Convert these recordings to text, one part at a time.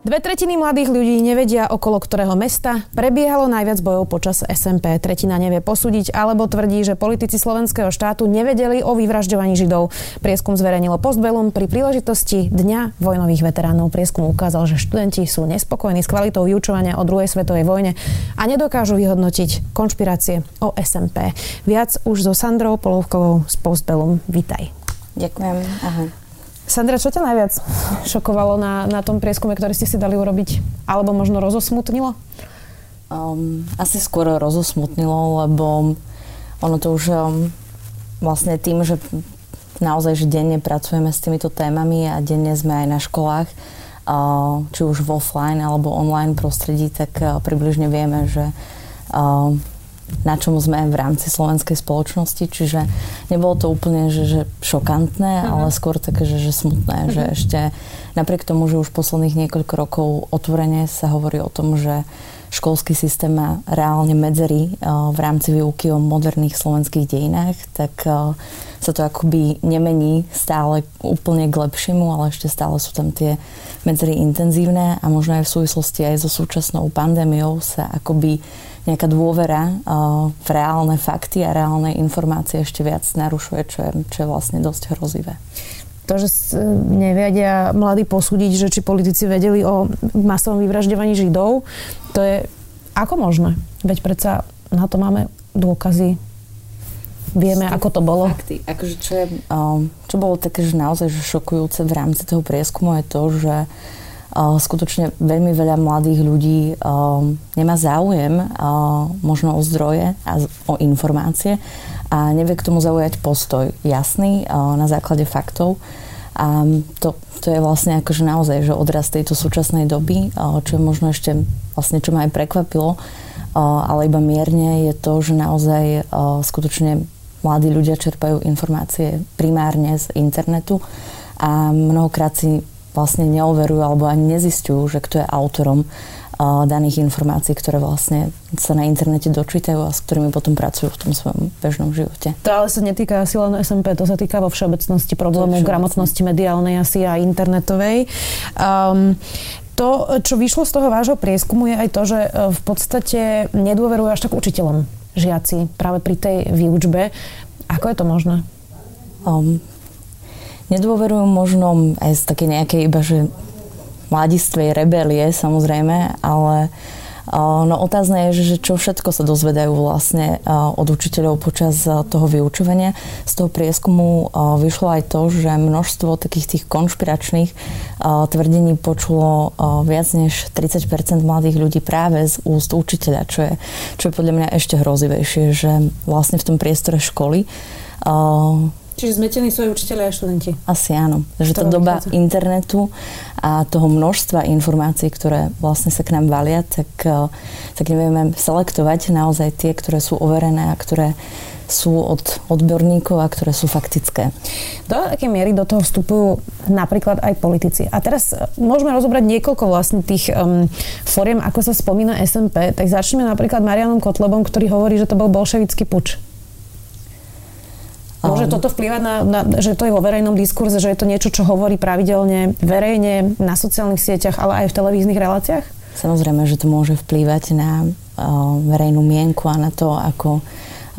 Dve tretiny mladých ľudí nevedia, okolo ktorého mesta prebiehalo najviac bojov počas SMP. Tretina nevie posúdiť alebo tvrdí, že politici slovenského štátu nevedeli o vyvražďovaní Židov. Prieskum zverejnilo Postbellum pri príležitosti Dňa vojnových veteránov. Prieskum ukázal, že študenti sú nespokojní s kvalitou vyučovania o druhej svetovej vojne a nedokážu vyhodnotiť konšpirácie o SMP. Viac už so Sandrou Polovkovou z Postbellum. Vítaj. Ďakujem. Ahoj. Sandra, čo ťa najviac šokovalo na, na tom prieskume, ktorý ste si dali urobiť? Alebo možno rozosmutnilo? Um, asi skôr rozosmutnilo, lebo ono to už um, vlastne tým, že naozaj, že denne pracujeme s týmito témami a denne sme aj na školách, uh, či už v offline alebo online prostredí, tak uh, približne vieme, že uh, na čom sme v rámci slovenskej spoločnosti, čiže nebolo to úplne že, že šokantné, uh-huh. ale skôr také, že, že smutné, uh-huh. že ešte napriek tomu, že už posledných niekoľko rokov otvorene sa hovorí o tom, že školský systém má reálne medzery uh, v rámci výuky o moderných slovenských dejinách, tak uh, sa to akoby nemení stále úplne k lepšiemu, ale ešte stále sú tam tie medzery intenzívne a možno aj v súvislosti aj so súčasnou pandémiou sa akoby nejaká dôvera v reálne fakty a reálne informácie ešte viac narušuje, čo je, čo je vlastne dosť hrozivé. To, že nevedia mladí posúdiť, že či politici vedeli o masovom vyvražďovaní Židov, to je ako možné? Veď predsa na to máme dôkazy, vieme, ako to bolo. Fakty. Akože čo, je, čo bolo také, že naozaj že šokujúce v rámci toho prieskumu je to, že skutočne veľmi veľa mladých ľudí nemá záujem možno o zdroje a o informácie a nevie k tomu zaujať postoj jasný na základe faktov. A to, to je vlastne akože naozaj že odraz tejto súčasnej doby, čo je možno ešte vlastne, čo ma aj prekvapilo, ale iba mierne je to, že naozaj skutočne mladí ľudia čerpajú informácie primárne z internetu a mnohokrát si vlastne neoverujú alebo ani nezistujú, že kto je autorom daných informácií, ktoré vlastne sa na internete dočítajú a s ktorými potom pracujú v tom svojom bežnom živote. To ale sa netýka asi len SMP, to sa týka vo všeobecnosti problémov gramotnosti mediálnej asi a internetovej. Um, to, čo vyšlo z toho vášho prieskumu, je aj to, že e, v podstate nedôverujú až tak učiteľom žiaci práve pri tej výučbe. Ako je to možné? Um, nedôverujú možno aj z také nejakej iba, že mladistvej rebelie samozrejme, ale No otázne je, že čo všetko sa dozvedajú vlastne od učiteľov počas toho vyučovania. Z toho prieskumu vyšlo aj to, že množstvo takých tých konšpiračných tvrdení počulo viac než 30% mladých ľudí práve z úst učiteľa, čo je, čo je podľa mňa ešte hrozivejšie, že vlastne v tom priestore školy Čiže zmetení sú aj učiteľi a študenti. Asi áno. Že tá doba vychádza. internetu a toho množstva informácií, ktoré vlastne sa k nám valia, tak, eh, tak nevieme selektovať naozaj tie, ktoré sú overené a ktoré sú od odborníkov a ktoré sú faktické. Do aké miery do toho vstupujú napríklad aj politici? A teraz eh, môžeme rozobrať niekoľko vlastne tých um, foriem, ako sa spomína SMP. Tak začneme napríklad Marianom Kotlebom, ktorý hovorí, že to bol bolševický puč. Môže toto vplývať na, na, že to je vo verejnom diskurze, že je to niečo, čo hovorí pravidelne verejne na sociálnych sieťach, ale aj v televíznych reláciách? Samozrejme, že to môže vplývať na verejnú mienku a na to, ako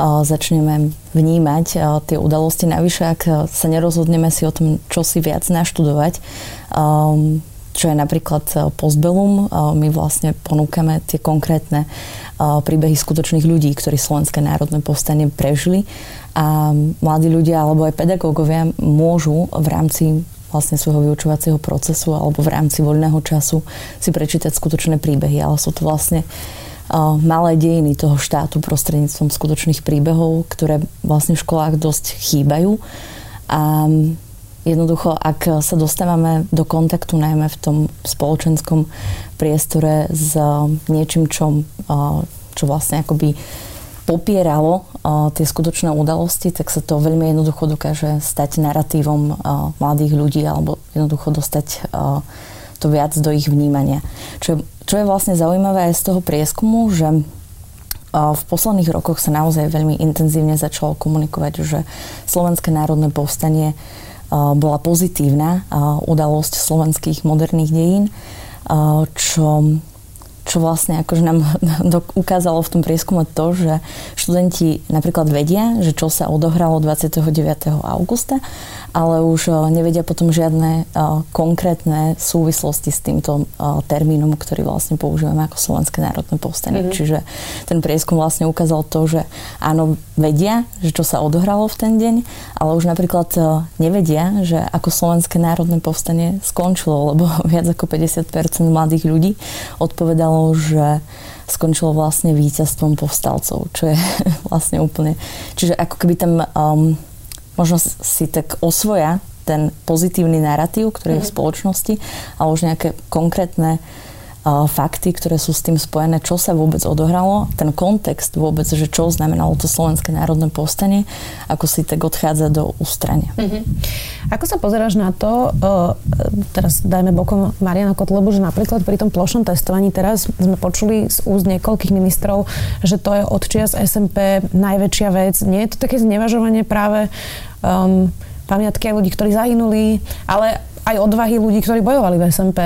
začneme vnímať tie udalosti. Navyše, ak sa nerozhodneme si o tom, čo si viac naštudovať, čo je napríklad Postbellum. My vlastne ponúkame tie konkrétne príbehy skutočných ľudí, ktorí Slovenské národné povstanie prežili a mladí ľudia alebo aj pedagógovia môžu v rámci vlastne svojho vyučovacieho procesu alebo v rámci voľného času si prečítať skutočné príbehy, ale sú to vlastne malé dejiny toho štátu prostredníctvom skutočných príbehov, ktoré vlastne v školách dosť chýbajú. A jednoducho, ak sa dostávame do kontaktu najmä v tom spoločenskom priestore s niečím, čo, čo vlastne akoby popieralo uh, tie skutočné udalosti, tak sa to veľmi jednoducho dokáže stať narratívom mladých ľudí alebo jednoducho dostať to viac do ich vnímania. Čo je, čo je vlastne zaujímavé aj z toho prieskumu, že v posledných rokoch sa naozaj veľmi intenzívne začalo komunikovať, že Slovenské národné povstanie bola pozitívna udalosť slovenských moderných dejín, čo čo vlastne akože nám ukázalo v tom prieskume to, že študenti napríklad vedia, že čo sa odohralo 29. augusta, ale už eh, nevedia potom žiadne eh, konkrétne súvislosti s týmto eh, termínom, ktorý vlastne používame ako Slovenské národné povstanie. Mm-hmm. Čiže ten prieskum vlastne ukázal to, že áno, vedia, že čo sa odohralo v ten deň, ale už napríklad nevedia, že ako Slovenské národné povstanie skončilo, lebo viac ako 50% mladých ľudí odpovedalo, že skončilo vlastne víťazstvom povstalcov, čo je vlastne úplne... Čiže ako keby tam um, možno si tak osvoja ten pozitívny narratív, ktorý je v mhm. spoločnosti, ale už nejaké konkrétne fakty, ktoré sú s tým spojené, čo sa vôbec odohralo, ten kontext vôbec, že čo znamenalo to Slovenské národné povstanie, ako si tak odchádza do ústrania. Mm-hmm. Ako sa pozeráš na to, teraz dajme bokom Mariana Kotlebu, že napríklad pri tom plošnom testovaní teraz sme počuli z úst niekoľkých ministrov, že to je od čias SMP najväčšia vec. Nie je to také znevažovanie práve um, pamiatky ľudí, ktorí zahynuli, ale aj odvahy ľudí, ktorí bojovali v SMP,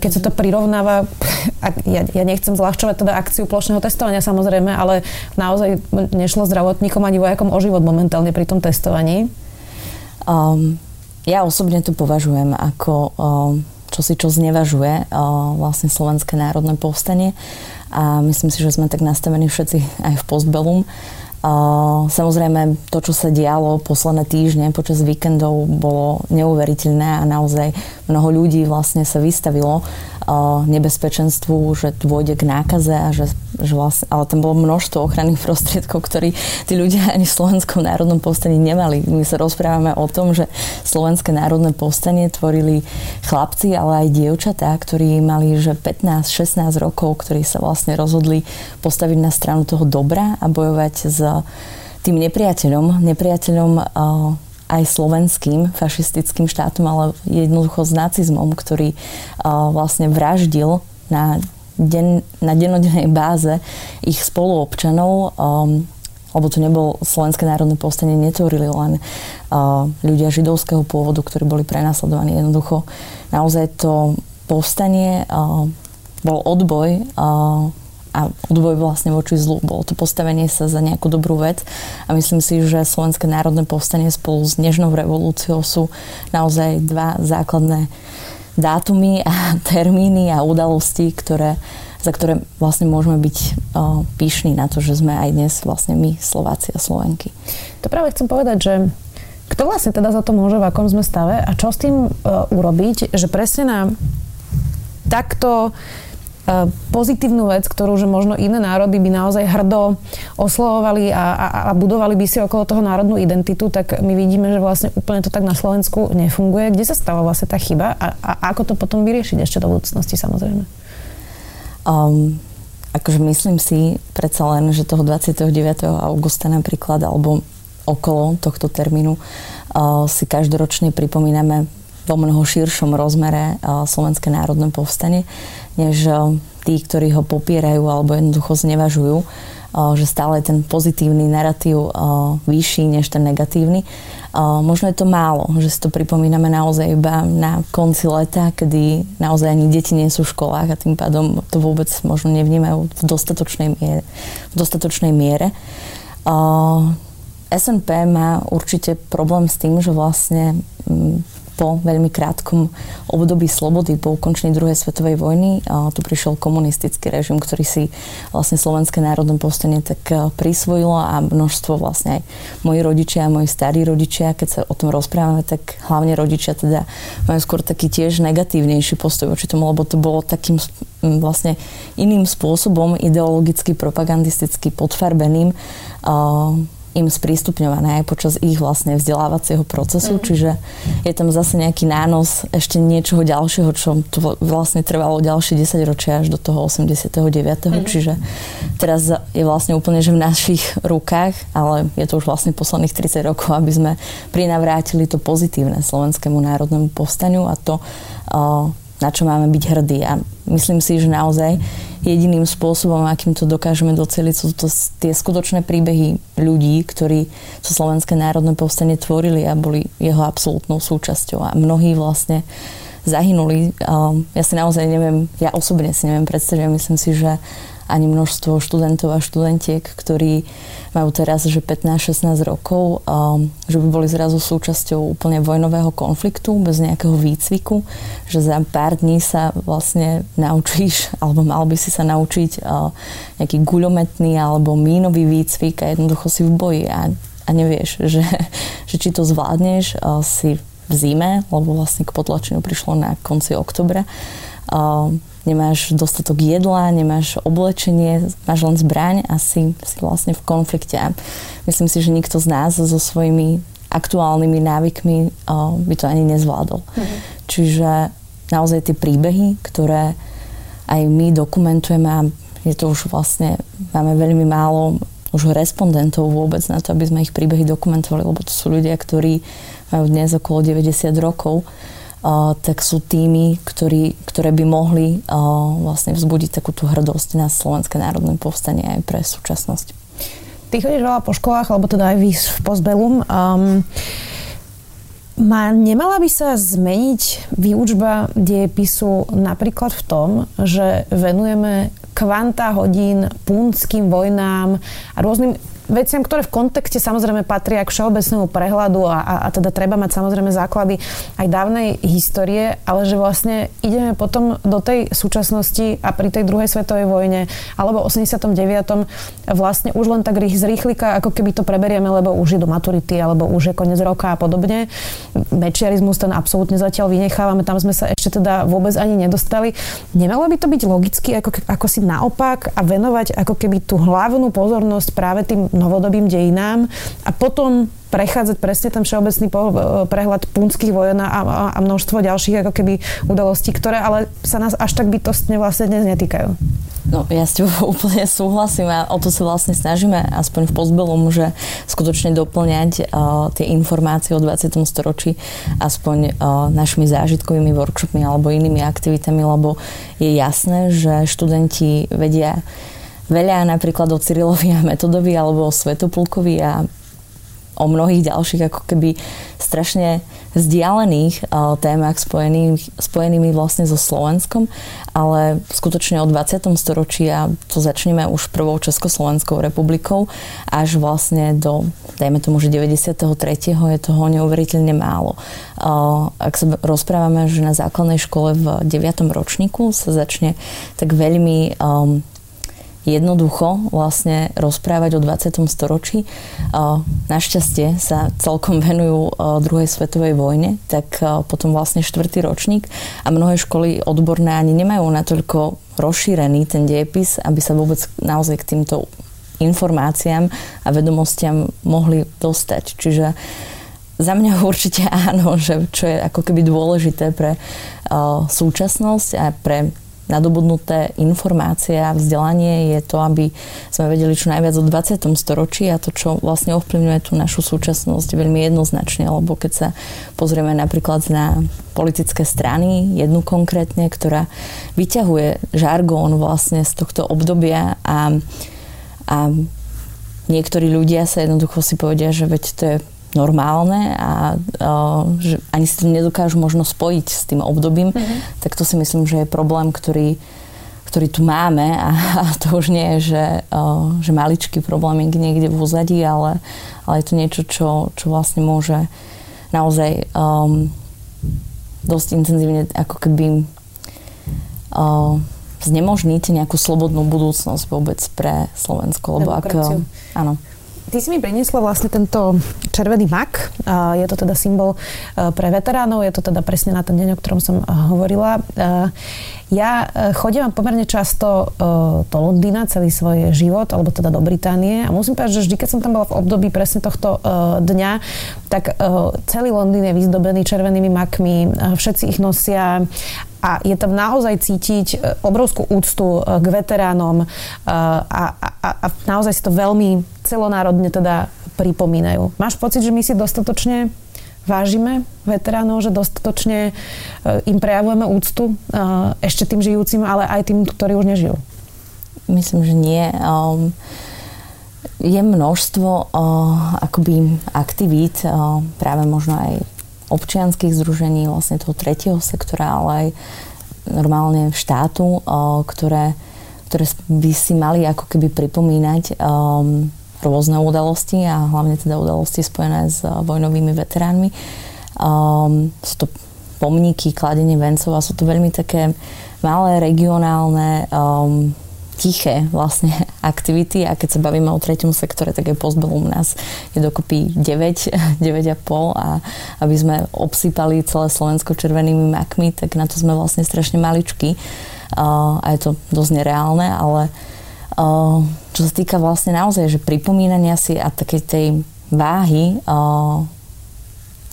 keď sa to prirovnáva, ja, ja nechcem zľahčovať teda akciu plošného testovania samozrejme, ale naozaj nešlo zdravotníkom ani vojakom o život momentálne pri tom testovaní. Um, ja osobne to považujem ako um, čo si čo znevažuje um, vlastne Slovenské národné povstanie a myslím si, že sme tak nastavení všetci aj v postbelum Samozrejme, to, čo sa dialo posledné týždne počas víkendov, bolo neuveriteľné a naozaj mnoho ľudí vlastne sa vystavilo nebezpečenstvu, že dôjde k nákaze a že, že vlastne, ale tam bolo množstvo ochranných prostriedkov, ktorí tí ľudia ani v Slovenskom národnom povstaní nemali. My sa rozprávame o tom, že Slovenské národné povstanie tvorili chlapci, ale aj dievčatá, ktorí mali že 15-16 rokov, ktorí sa vlastne rozhodli postaviť na stranu toho dobra a bojovať s tým nepriateľom, nepriateľom aj slovenským fašistickým štátom, ale jednoducho s nacizmom, ktorý vlastne vraždil na, den, na denodennej báze ich spoluobčanov, um, lebo to nebol Slovenské národné povstanie, netvorili len ľudia židovského pôvodu, ktorí boli prenasledovaní. Jednoducho naozaj to povstanie bol odboj a odboj vlastne voči zlu. Bolo to postavenie sa za nejakú dobrú vec a myslím si, že Slovenské národné povstanie spolu s Nežnou revolúciou sú naozaj dva základné dátumy a termíny a udalosti, ktoré, za ktoré vlastne môžeme byť uh, pyšní na to, že sme aj dnes vlastne my Slováci a Slovenky. To práve chcem povedať, že kto vlastne teda za to môže, v akom sme stave a čo s tým uh, urobiť, že presne na takto pozitívnu vec, ktorú že možno iné národy by naozaj hrdo oslovovali a, a, a budovali by si okolo toho národnú identitu, tak my vidíme, že vlastne úplne to tak na Slovensku nefunguje. Kde sa stáva vlastne tá chyba a, a ako to potom vyriešiť ešte do budúcnosti samozrejme? Um, akože myslím si predsa len, že toho 29. augusta napríklad, alebo okolo tohto termínu uh, si každoročne pripomíname vo mnoho širšom rozmere uh, Slovenské národné povstanie než tí, ktorí ho popierajú alebo jednoducho znevažujú, že stále je ten pozitívny narratív vyšší než ten negatívny. Možno je to málo, že si to pripomíname naozaj iba na konci leta, kedy naozaj ani deti nie sú v školách a tým pádom to vôbec možno nevnímajú v dostatočnej miere. V dostatočnej miere. SNP má určite problém s tým, že vlastne po veľmi krátkom období slobody, po ukončení druhej svetovej vojny, tu prišiel komunistický režim, ktorý si vlastne Slovenské národné povstanie tak prisvojilo a množstvo vlastne aj moji rodičia a moji starí rodičia, keď sa o tom rozprávame, tak hlavne rodičia teda majú skôr taký tiež negatívnejší postoj voči tomu, lebo to bolo takým vlastne iným spôsobom ideologicky, propagandisticky podfarbeným im sprístupňované aj počas ich vlastne vzdelávacieho procesu, mm. čiže je tam zase nejaký nános ešte niečoho ďalšieho, čo to vlastne trvalo ďalšie 10 ročia až do toho 89. Mm. Čiže teraz je vlastne úplne, že v našich rukách, ale je to už vlastne posledných 30 rokov, aby sme prinavrátili to pozitívne Slovenskému národnému povstaniu a to na čo máme byť hrdí. A myslím si, že naozaj jediným spôsobom, akým to dokážeme doceliť, sú to tie skutočné príbehy ľudí, ktorí to Slovenské národné povstanie tvorili a boli jeho absolútnou súčasťou. A mnohí vlastne zahynuli. Ja si naozaj neviem, ja osobne si neviem predstaviť, myslím si, že ani množstvo študentov a študentiek, ktorí majú teraz že 15-16 rokov, že by boli zrazu súčasťou úplne vojnového konfliktu bez nejakého výcviku, že za pár dní sa vlastne naučíš, alebo mal by si sa naučiť nejaký guľometný alebo mínový výcvik a jednoducho si v boji a, a nevieš, že, že či to zvládneš, si v zime, lebo vlastne k potlačeniu prišlo na konci oktobra. Uh, nemáš dostatok jedla, nemáš oblečenie, máš len zbraň a si, si vlastne v konflikte. A myslím si, že nikto z nás so svojimi aktuálnymi návykmi uh, by to ani nezvládol. Mm-hmm. Čiže naozaj tie príbehy, ktoré aj my dokumentujeme a je to už vlastne, máme veľmi málo už respondentov vôbec na to, aby sme ich príbehy dokumentovali, lebo to sú ľudia, ktorí majú dnes okolo 90 rokov tak sú tými, ktorí, ktoré by mohli vlastne vzbudiť takú tú hrdosť na Slovenské národné povstanie aj pre súčasnosť. Ty chodíš veľa po školách, alebo teda aj vy v Postbellum. Um, má, nemala by sa zmeniť výučba diepisu napríklad v tom, že venujeme kvanta hodín punským vojnám a rôznym veciam, ktoré v kontexte samozrejme patria k všeobecnému prehľadu a, a, a teda treba mať samozrejme základy aj dávnej histórie, ale že vlastne ideme potom do tej súčasnosti a pri tej druhej svetovej vojne alebo 89. vlastne už len tak z rýchlika, ako keby to preberieme, lebo už je do maturity alebo už je koniec roka a podobne. Mečiarizmus ten absolútne zatiaľ vynechávame, tam sme sa ešte teda vôbec ani nedostali. Nemalo by to byť logicky ako, ako si naopak a venovať ako keby tú hlavnú pozornosť práve tým novodobým dejinám a potom prechádzať presne ten všeobecný prehľad punských vojen a, a množstvo ďalších ako keby udalostí, ktoré ale sa nás až tak bytostne vlastne dnes netýkajú. No ja s tebou úplne súhlasím a o to sa vlastne snažíme aspoň v Pozbelom, že skutočne doplňať uh, tie informácie o 20. storočí aspoň uh, našimi zážitkovými workshopmi alebo inými aktivitami, lebo je jasné, že študenti vedia veľa napríklad o Cyrilovi a Metodovi alebo o Svetoplúkovi a o mnohých ďalších ako keby strašne vzdialených uh, témach spojených, spojenými vlastne so Slovenskom, ale skutočne od 20. storočia to začneme už prvou Československou republikou až vlastne do, dajme tomu, že 93. je toho neuveriteľne málo. Uh, ak sa rozprávame, že na základnej škole v 9. ročníku sa začne tak veľmi um, jednoducho vlastne rozprávať o 20. storočí. Našťastie sa celkom venujú druhej svetovej vojne, tak potom vlastne štvrtý ročník a mnohé školy odborné ani nemajú natoľko rozšírený ten diepis, aby sa vôbec naozaj k týmto informáciám a vedomostiam mohli dostať. Čiže za mňa určite áno, že čo je ako keby dôležité pre súčasnosť a pre nadobudnuté informácie a vzdelanie je to, aby sme vedeli čo najviac o 20. storočí a to, čo vlastne ovplyvňuje tú našu súčasnosť veľmi jednoznačne, lebo keď sa pozrieme napríklad na politické strany, jednu konkrétne, ktorá vyťahuje žargón vlastne z tohto obdobia a, a niektorí ľudia sa jednoducho si povedia, že veď to je normálne a uh, že ani si to nedokážu možno spojiť s tým obdobím, mm-hmm. tak to si myslím, že je problém, ktorý, ktorý tu máme a, a to už nie je, že, uh, že maličký problém je niekde v úzadí, ale, ale je to niečo, čo, čo vlastne môže naozaj um, dosť intenzívne ako keby uh, znemožniť nejakú slobodnú budúcnosť vôbec pre Slovensko. Lebo ak, áno. Ty si mi priniesla vlastne tento červený mak. Je to teda symbol e, pre veteránov, je to teda presne na ten deň, o ktorom som e, hovorila. E, ja chodím pomerne často do Londýna celý svoj život, alebo teda do Británie a musím povedať, že vždy, keď som tam bola v období presne tohto dňa, tak celý Londýn je vyzdobený červenými makmi, všetci ich nosia a je tam naozaj cítiť obrovskú úctu k veteránom a, a, a naozaj si to veľmi celonárodne teda pripomínajú. Máš pocit, že my si dostatočne vážime veteránov, že dostatočne im prejavujeme úctu ešte tým žijúcim, ale aj tým, ktorí už nežijú? Myslím, že nie. Um, je množstvo uh, akoby aktivít, uh, práve možno aj občianských združení, vlastne toho tretieho sektora, ale aj normálne štátu, uh, ktoré, ktoré by si mali ako keby pripomínať um, rôzne udalosti a hlavne teda udalosti spojené s uh, vojnovými veteránmi. Um, sú to pomníky, kladenie vencov a sú to veľmi také malé regionálne um, tiché vlastne aktivity a keď sa bavíme o treťom sektore, tak je postbellum nás je dokopy 9, 9,5 a aby sme obsypali celé Slovensko červenými makmi, tak na to sme vlastne strašne maličky a je to dosť nereálne, ale čo sa týka vlastne naozaj, že pripomínania si a takej tej váhy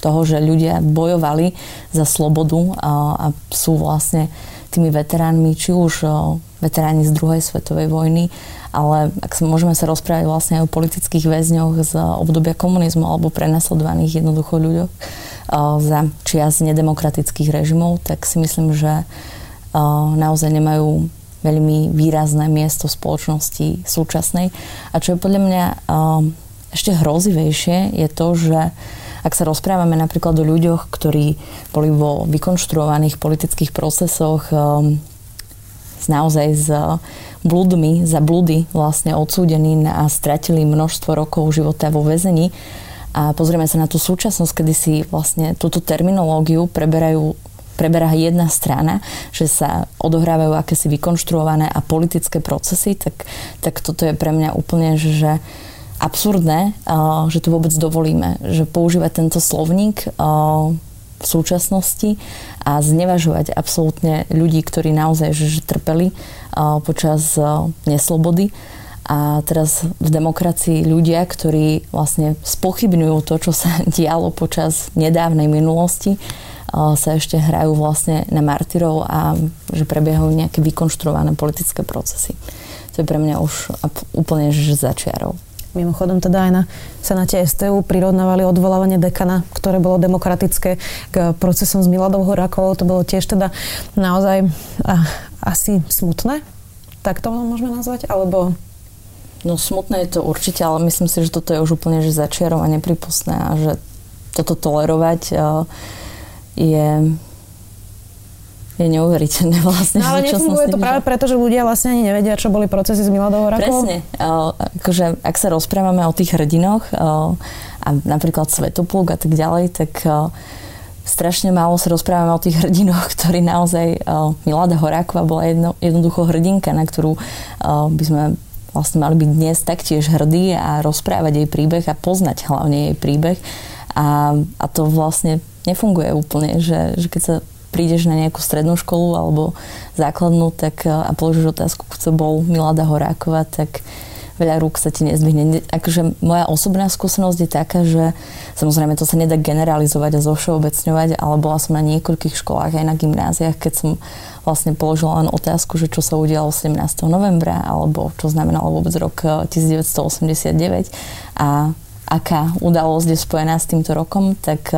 toho, že ľudia bojovali za slobodu a sú vlastne tými veteránmi, či už veteráni z druhej svetovej vojny, ale ak sa môžeme sa rozprávať vlastne aj o politických väzňoch z obdobia komunizmu alebo prenasledovaných jednoducho ľuďoch za čias nedemokratických režimov, tak si myslím, že naozaj nemajú veľmi výrazné miesto v spoločnosti súčasnej. A čo je podľa mňa ešte hrozivejšie, je to, že ak sa rozprávame napríklad o ľuďoch, ktorí boli vo vykonštruovaných politických procesoch um, naozaj s bludmi, za bludy vlastne odsúdení a stratili množstvo rokov života vo väzení. A pozrieme sa na tú súčasnosť, kedy si vlastne túto terminológiu preberajú preberá jedna strana, že sa odohrávajú akési vykonštruované a politické procesy, tak, tak toto je pre mňa úplne, že absurdné, že to vôbec dovolíme, že používať tento slovník v súčasnosti a znevažovať absolútne ľudí, ktorí naozaj že, že trpeli počas neslobody. A teraz v demokracii ľudia, ktorí vlastne spochybňujú to, čo sa dialo počas nedávnej minulosti, sa ešte hrajú vlastne na martyrov a že prebiehajú nejaké vykonštruované politické procesy. To je pre mňa už úplne že začiarov. Mimochodom teda aj na Senáte STU prirovnávali odvolávanie dekana, ktoré bolo demokratické k procesom s Miladou Horákovou. To bolo tiež teda naozaj a, asi smutné. Tak to môžeme nazvať? Alebo No smutné je to určite, ale myslím si, že toto je už úplne že začiarov a nepripustné a že toto tolerovať je je neuveriteľné vlastne. No ale nefunguje to práve preto, že ľudia vlastne ani nevedia, čo boli procesy s Miladou Horakovou? Presne. Uh, akože, ak sa rozprávame o tých hrdinoch uh, a napríklad Svetopluk a tak ďalej, tak uh, strašne málo sa rozprávame o tých hrdinoch, ktorí naozaj... Milada Horáková bola jedno, jednoducho hrdinka, na ktorú by sme vlastne mali byť dnes taktiež hrdí a rozprávať jej príbeh a poznať hlavne jej príbeh. A, a to vlastne nefunguje úplne, že, že keď sa prídeš na nejakú strednú školu alebo základnú tak, a položíš otázku, kto bol Milada Horáková, tak veľa rúk sa ti nezvyhne. Akože moja osobná skúsenosť je taká, že samozrejme to sa nedá generalizovať a zovšeobecňovať, ale bola som na niekoľkých školách aj na gymnáziách, keď som vlastne položila len otázku, že čo sa udialo 17. novembra, alebo čo znamenalo vôbec rok 1989 a aká udalosť je spojená s týmto rokom, tak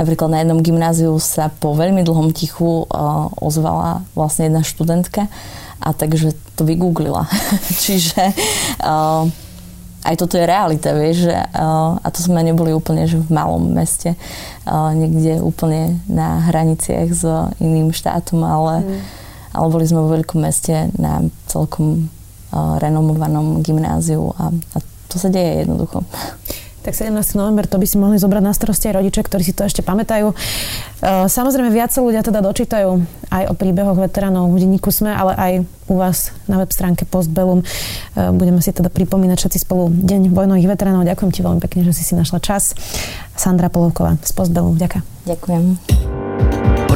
Napríklad na jednom gymnáziu sa po veľmi dlhom tichu uh, ozvala vlastne jedna študentka a takže to vygooglila. Čiže uh, aj toto je realita, vieš, že, uh, a to sme neboli úplne že v malom meste, niekde úplne na hraniciach s iným štátom, ale, mm. ale boli sme vo veľkom meste na celkom renomovanom gymnáziu a, a to sa deje jednoducho. Tak 17. november to by si mohli zobrať na starosti aj rodičia, ktorí si to ešte pamätajú. E, samozrejme, viac sa ľudia teda dočítajú aj o príbehoch veteránov v denníku SME, ale aj u vás na web stránke Postbellum. E, budeme si teda pripomínať všetci spolu Deň vojnových veteránov. Ďakujem ti veľmi pekne, že si si našla čas. Sandra Polovková z Postbellum. Ďakujem. Ďakujem.